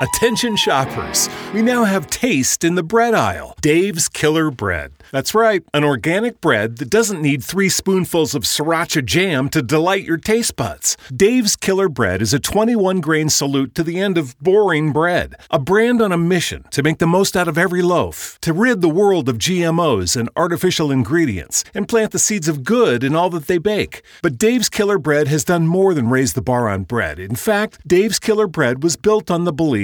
Attention shoppers, we now have taste in the bread aisle. Dave's Killer Bread. That's right, an organic bread that doesn't need three spoonfuls of sriracha jam to delight your taste buds. Dave's Killer Bread is a 21 grain salute to the end of boring bread, a brand on a mission to make the most out of every loaf, to rid the world of GMOs and artificial ingredients, and plant the seeds of good in all that they bake. But Dave's Killer Bread has done more than raise the bar on bread. In fact, Dave's Killer Bread was built on the belief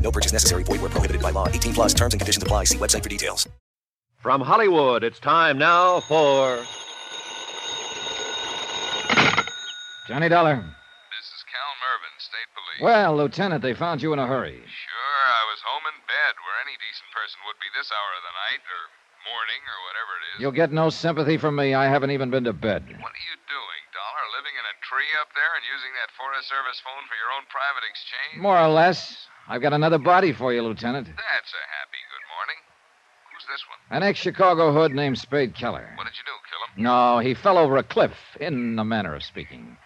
No purchase necessary. Void where prohibited by law. 18 plus terms and conditions apply. See website for details. From Hollywood, it's time now for. Johnny Dollar. This is Cal Mervin, State Police. Well, Lieutenant, they found you in a hurry. Sure, I was home in bed, where any decent person would be this hour of the night, or morning, or whatever it is. You'll get no sympathy from me. I haven't even been to bed. What are you doing, Dollar? Living in a tree up there and using that Forest Service phone for your own private exchange? More or less. I've got another body for you, Lieutenant. That's a happy good morning. Who's this one? An ex Chicago hood named Spade Keller. What did you do, kill him? No, he fell over a cliff, in a manner of speaking.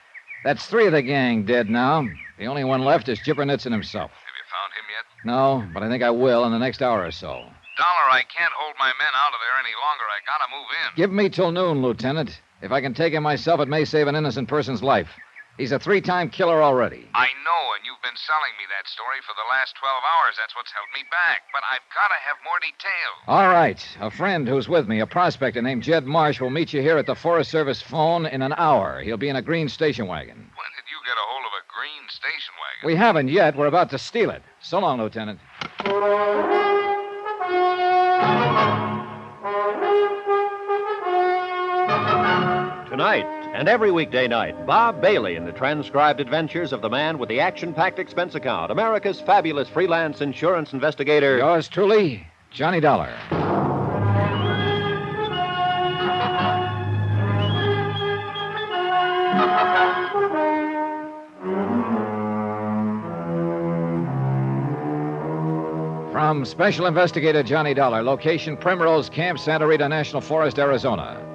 That's three of the gang dead now. The only one left is Chipper Nitzen himself. Have you found him yet? No, but I think I will in the next hour or so. Dollar, I can't hold my men out of there any longer. I gotta move in. Give me till noon, Lieutenant. If I can take him myself, it may save an innocent person's life. He's a three time killer already. I know, and you've been selling me that story for the last 12 hours. That's what's held me back. But I've gotta have more details. All right. A friend who's with me, a prospector named Jed Marsh, will meet you here at the Forest Service phone in an hour. He'll be in a green station wagon. When did you get a hold of a green station wagon? We haven't yet. We're about to steal it. So long, Lieutenant. Tonight and every weekday night, Bob Bailey in the transcribed adventures of the man with the action packed expense account, America's fabulous freelance insurance investigator. Yours truly, Johnny Dollar. From Special Investigator Johnny Dollar, location Primrose Camp, Santa Rita National Forest, Arizona.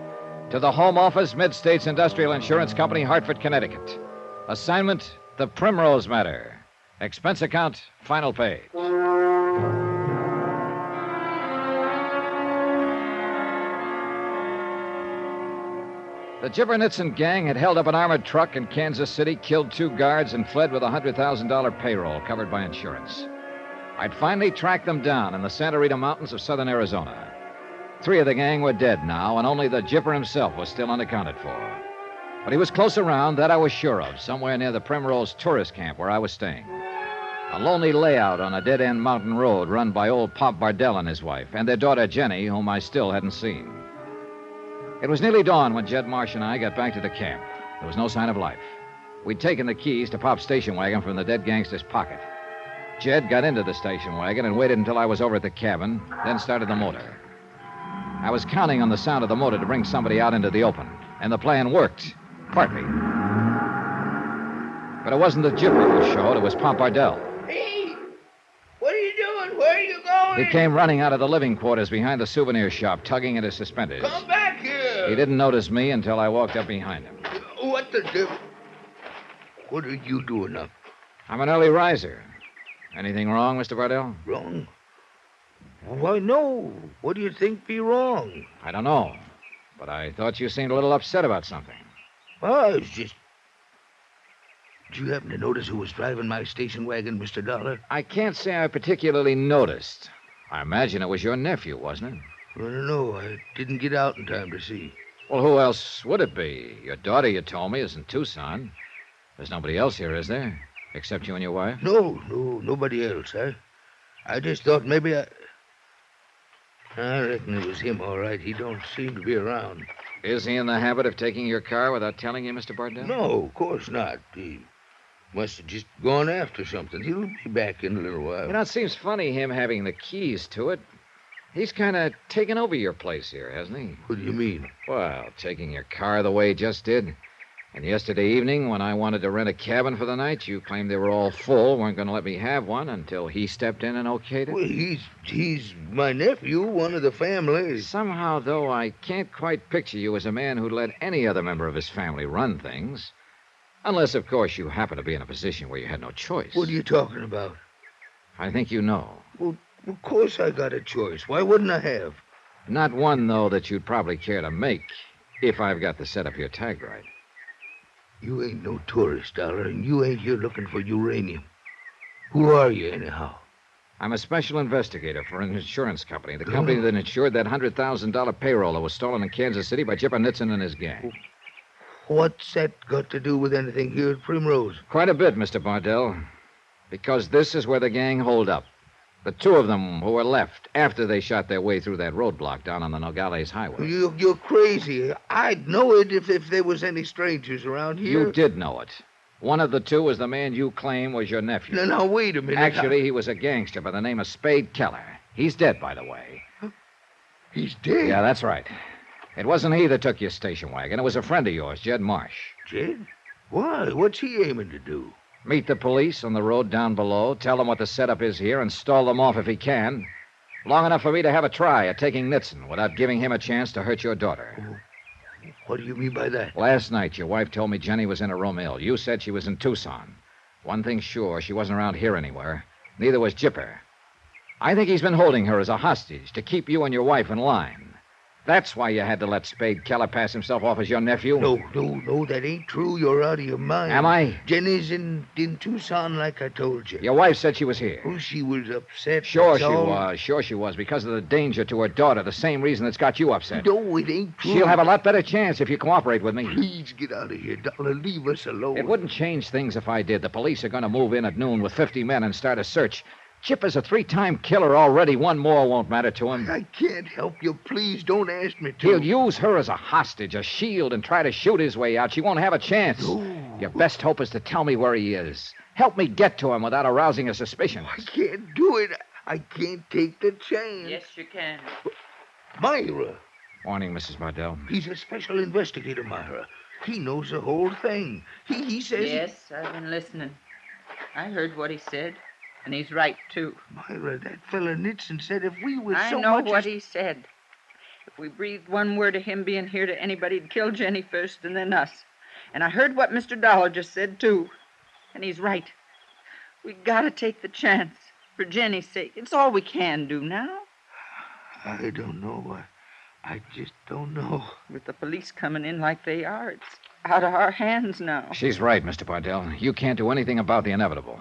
To the Home Office, Mid States Industrial Insurance Company, Hartford, Connecticut. Assignment The Primrose Matter. Expense account, final page. The Gibbernitson gang had held up an armored truck in Kansas City, killed two guards, and fled with a $100,000 payroll covered by insurance. I'd finally tracked them down in the Santa Rita Mountains of southern Arizona. Three of the gang were dead now, and only the Jipper himself was still unaccounted for. But he was close around, that I was sure of, somewhere near the Primrose tourist camp where I was staying. A lonely layout on a dead end mountain road run by old Pop Bardell and his wife, and their daughter Jenny, whom I still hadn't seen. It was nearly dawn when Jed Marsh and I got back to the camp. There was no sign of life. We'd taken the keys to Pop's station wagon from the dead gangster's pocket. Jed got into the station wagon and waited until I was over at the cabin, then started the motor. I was counting on the sound of the motor to bring somebody out into the open, and the plan worked, partly. But it wasn't the Jipper who showed, it was Pop Bardell. Hey, what are you doing? Where are you going? He came running out of the living quarters behind the souvenir shop, tugging at his suspenders. Come back here. He didn't notice me until I walked up behind him. What the devil? What are you doing up? I'm an early riser. Anything wrong, Mr. Bardell? Wrong? Why, no. What do you think be wrong? I don't know. But I thought you seemed a little upset about something. Oh, it's just. Did you happen to notice who was driving my station wagon, Mr. Dollar? I can't say I particularly noticed. I imagine it was your nephew, wasn't it? I don't know. I didn't get out in time to see. Well, who else would it be? Your daughter, you told me, is in Tucson. There's nobody else here, is there? Except you and your wife? No, no, nobody else. I, I just thought maybe I. I reckon it was him, all right. He don't seem to be around. Is he in the habit of taking your car without telling you, Mr. Bardell? No, of course not. He must have just gone after something. He'll be back in a little while. You know, it seems funny him having the keys to it. He's kind of taken over your place here, hasn't he? What do you mean? Well, taking your car the way he just did. And yesterday evening, when I wanted to rent a cabin for the night, you claimed they were all full, weren't going to let me have one until he stepped in and okayed it. Well, he's he's my nephew, one of the family. Somehow, though, I can't quite picture you as a man who'd let any other member of his family run things. Unless, of course, you happen to be in a position where you had no choice. What are you talking about? I think you know. Well, of course I got a choice. Why wouldn't I have? Not one, though, that you'd probably care to make if I've got the setup here tagged right. You ain't no tourist, Dollar, and you ain't here looking for uranium. Who are you, anyhow? I'm a special investigator for an insurance company, the company that insured that $100,000 payroll that was stolen in Kansas City by Chipper Nitzen and his gang. What's that got to do with anything here at Primrose? Quite a bit, Mr. Bardell. Because this is where the gang holed up. The two of them who were left after they shot their way through that roadblock down on the Nogales Highway. You, you're crazy. I'd know it if, if there was any strangers around here. You did know it. One of the two was the man you claim was your nephew. Now, now, wait a minute. Actually, he was a gangster by the name of Spade Keller. He's dead, by the way. He's dead. Yeah, that's right. It wasn't he that took your station wagon. It was a friend of yours, Jed Marsh. Jed? Why? What's he aiming to do? Meet the police on the road down below, tell them what the setup is here, and stall them off if he can. Long enough for me to have a try at taking Nitzen without giving him a chance to hurt your daughter. What do you mean by that? Last night, your wife told me Jenny was in a room ill. You said she was in Tucson. One thing's sure, she wasn't around here anywhere. Neither was Jipper. I think he's been holding her as a hostage to keep you and your wife in line. That's why you had to let Spade Keller pass himself off as your nephew. No, no, no, that ain't true. You're out of your mind. Am I? Jenny's in, in Tucson, like I told you. Your wife said she was here. Oh, she was upset. Sure she all. was. Sure she was. Because of the danger to her daughter, the same reason that's got you upset. No, it ain't true. She'll have a lot better chance if you cooperate with me. Please get out of here, Dollar. Leave us alone. It wouldn't change things if I did. The police are going to move in at noon with 50 men and start a search. Chip is a three time killer already. One more won't matter to him. I can't help you. Please don't ask me to. He'll use her as a hostage, a shield, and try to shoot his way out. She won't have a chance. Your best hope is to tell me where he is. Help me get to him without arousing a suspicion. I can't do it. I can't take the chance. Yes, you can. Myra. Morning, Mrs. Bardell. He's a special investigator, Myra. He knows the whole thing. He, he says. Yes, I've been listening. I heard what he said, and he's right, too. Myra, that fella Nitzen said if we was I so know much. what as- he said. If we breathed one word of him being here to anybody, he'd kill Jenny first and then us. And I heard what Mr. Dollar just said, too. And he's right. We gotta take the chance. For Jenny's sake. It's all we can do now. I don't know. I, I just don't know. With the police coming in like they are, it's out of our hands now. She's right, Mr. Bardell. You can't do anything about the inevitable.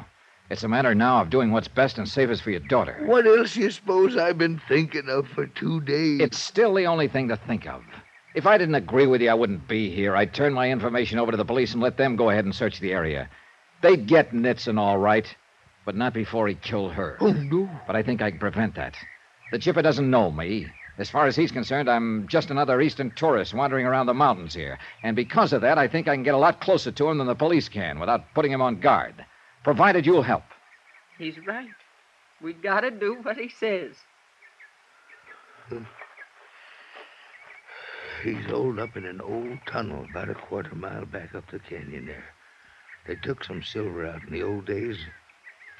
It's a matter now of doing what's best and safest for your daughter. What else you suppose I've been thinking of for two days? It's still the only thing to think of. If I didn't agree with you, I wouldn't be here. I'd turn my information over to the police and let them go ahead and search the area. They'd get Nitzen all right, but not before he killed her. Oh, no. But I think I can prevent that. The chipper doesn't know me. As far as he's concerned, I'm just another Eastern tourist wandering around the mountains here. And because of that, I think I can get a lot closer to him than the police can without putting him on guard. Provided you'll help. He's right. We gotta do what he says. He's holed up in an old tunnel about a quarter mile back up the canyon there. They took some silver out in the old days.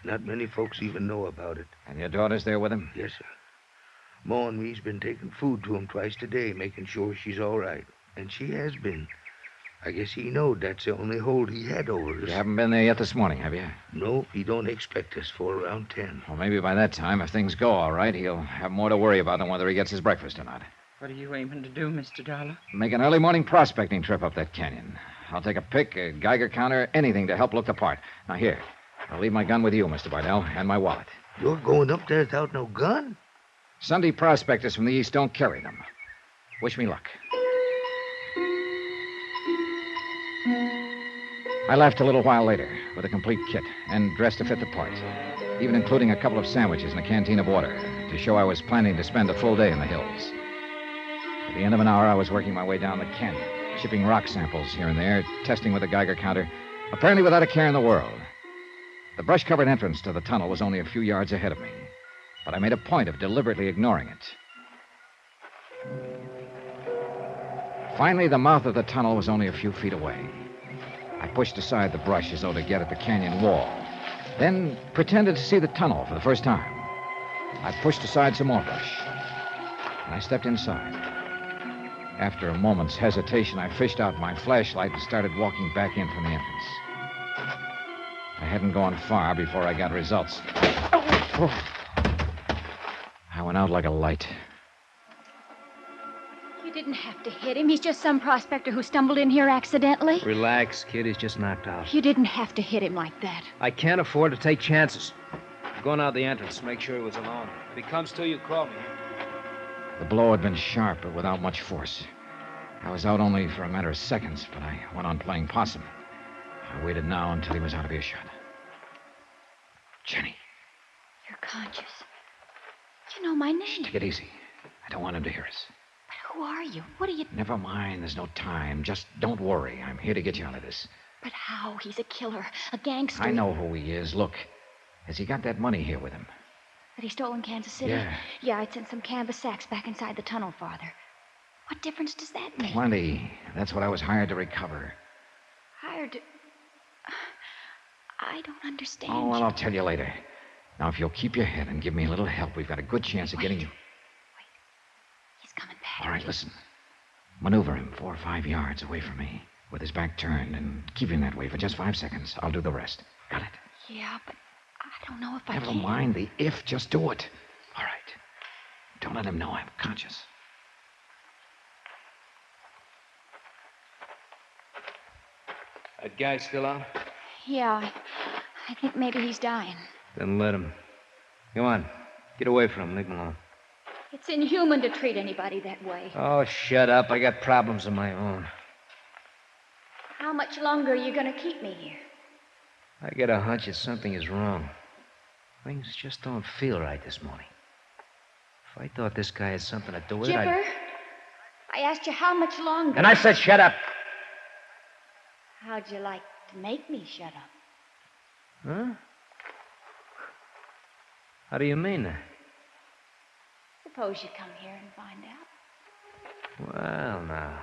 Not many folks even know about it. And your daughter's there with him? Yes, sir. Mo and me's been taking food to him twice a day, making sure she's all right. And she has been. I guess he knowed that's the only hold he had over us. You haven't been there yet this morning, have you? No, he don't expect us for around ten. Well, maybe by that time, if things go all right, he'll have more to worry about than whether he gets his breakfast or not. What are you aiming to do, Mr. Dollar? Make an early morning prospecting trip up that canyon. I'll take a pick, a Geiger counter, anything to help look the part. Now, here. I'll leave my gun with you, Mr. Bardell, and my wallet. You're going up there without no gun? Sunday prospectors from the east don't carry them. Wish me luck. I left a little while later with a complete kit and dressed to fit the part, even including a couple of sandwiches and a canteen of water to show I was planning to spend a full day in the hills. At the end of an hour, I was working my way down the canyon, shipping rock samples here and there, testing with a Geiger counter, apparently without a care in the world. The brush covered entrance to the tunnel was only a few yards ahead of me, but I made a point of deliberately ignoring it. Finally, the mouth of the tunnel was only a few feet away. I pushed aside the brush as though to get at the canyon wall, then pretended to see the tunnel for the first time. I pushed aside some more brush, and I stepped inside. After a moment's hesitation, I fished out my flashlight and started walking back in from the entrance. I hadn't gone far before I got results. I went out like a light. You didn't have to hit him. He's just some prospector who stumbled in here accidentally. Relax, kid. He's just knocked out. You didn't have to hit him like that. I can't afford to take chances. I'm going out the entrance. to Make sure he was alone. If he comes to, you call me. The blow had been sharp, but without much force. I was out only for a matter of seconds, but I went on playing possum. I waited now until he was out of earshot. Jenny, You're conscious. You know my name. take it easy. I don't want him to hear us. Who are you? What are you. Never mind, there's no time. Just don't worry. I'm here to get you out of this. But how? He's a killer, a gangster. I know who he is. Look, has he got that money here with him? That he stole in Kansas City? Yeah. Yeah, I'd sent some canvas sacks back inside the tunnel farther. What difference does that make? Plenty. That's what I was hired to recover. Hired to. I don't understand. Oh, well. I'll tell you later. Now, if you'll keep your head and give me a little help, we've got a good chance of getting you. He's coming back. All right, listen. Maneuver him four or five yards away from me with his back turned and keep him that way for just five seconds. I'll do the rest. Got it? Yeah, but I don't know if I Never can. mind the if, just do it. All right. Don't let him know I'm conscious. That guy still out? Yeah, I, I think maybe he's dying. Then let him. Come on. Get away from him. Leave him alone. It's inhuman to treat anybody that way. Oh, shut up. I got problems of my own. How much longer are you going to keep me here? I get a hunch that something is wrong. Things just don't feel right this morning. If I thought this guy had something to do with it, Chipper, I'd... I asked you how much longer. And I said, shut up. How'd you like to make me shut up? Huh? How do you mean that? Suppose you come here and find out. Well, now.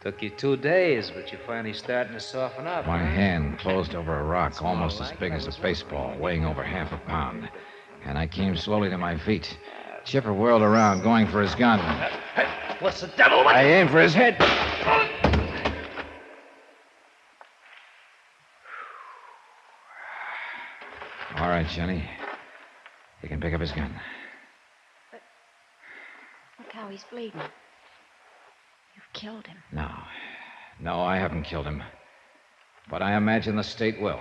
Took you two days, but you're finally starting to soften up. My huh? hand closed over a rock That's almost as like big as a baseball, weighing over half a pound. And I came slowly to my feet. Chipper whirled around, going for his gun. What's the devil? I aimed for his head. All right, Jenny. You can pick up his gun. How he's bleeding. You've killed him. No. No, I haven't killed him. But I imagine the state will.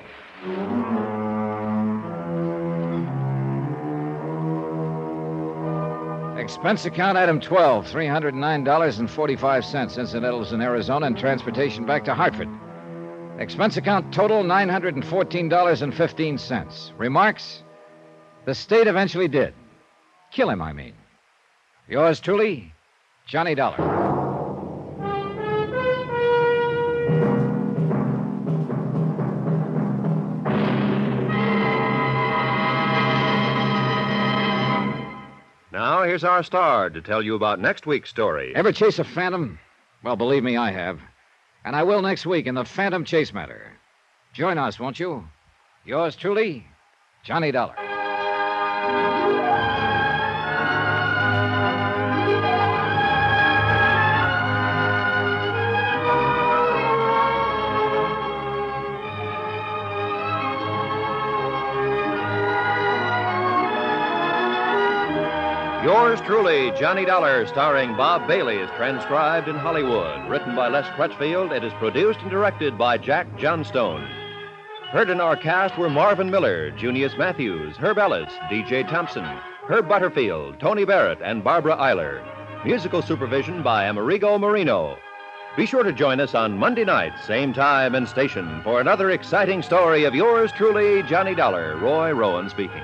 Expense account item 12, $309.45. Incidentals in Arizona and transportation back to Hartford. Expense account total $914.15. Remarks? The state eventually did. Kill him, I mean. Yours truly, Johnny Dollar. Now, here's our star to tell you about next week's story. Ever chase a phantom? Well, believe me, I have. And I will next week in the Phantom Chase Matter. Join us, won't you? Yours truly, Johnny Dollar. Yours truly, Johnny Dollar, starring Bob Bailey, is transcribed in Hollywood. Written by Les Crutchfield, it is produced and directed by Jack Johnstone. Heard in our cast were Marvin Miller, Junius Matthews, Herb Ellis, D.J. Thompson, Herb Butterfield, Tony Barrett, and Barbara Eiler. Musical supervision by Amerigo Marino. Be sure to join us on Monday night, same time and station, for another exciting story of yours truly, Johnny Dollar, Roy Rowan speaking.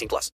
18 plus.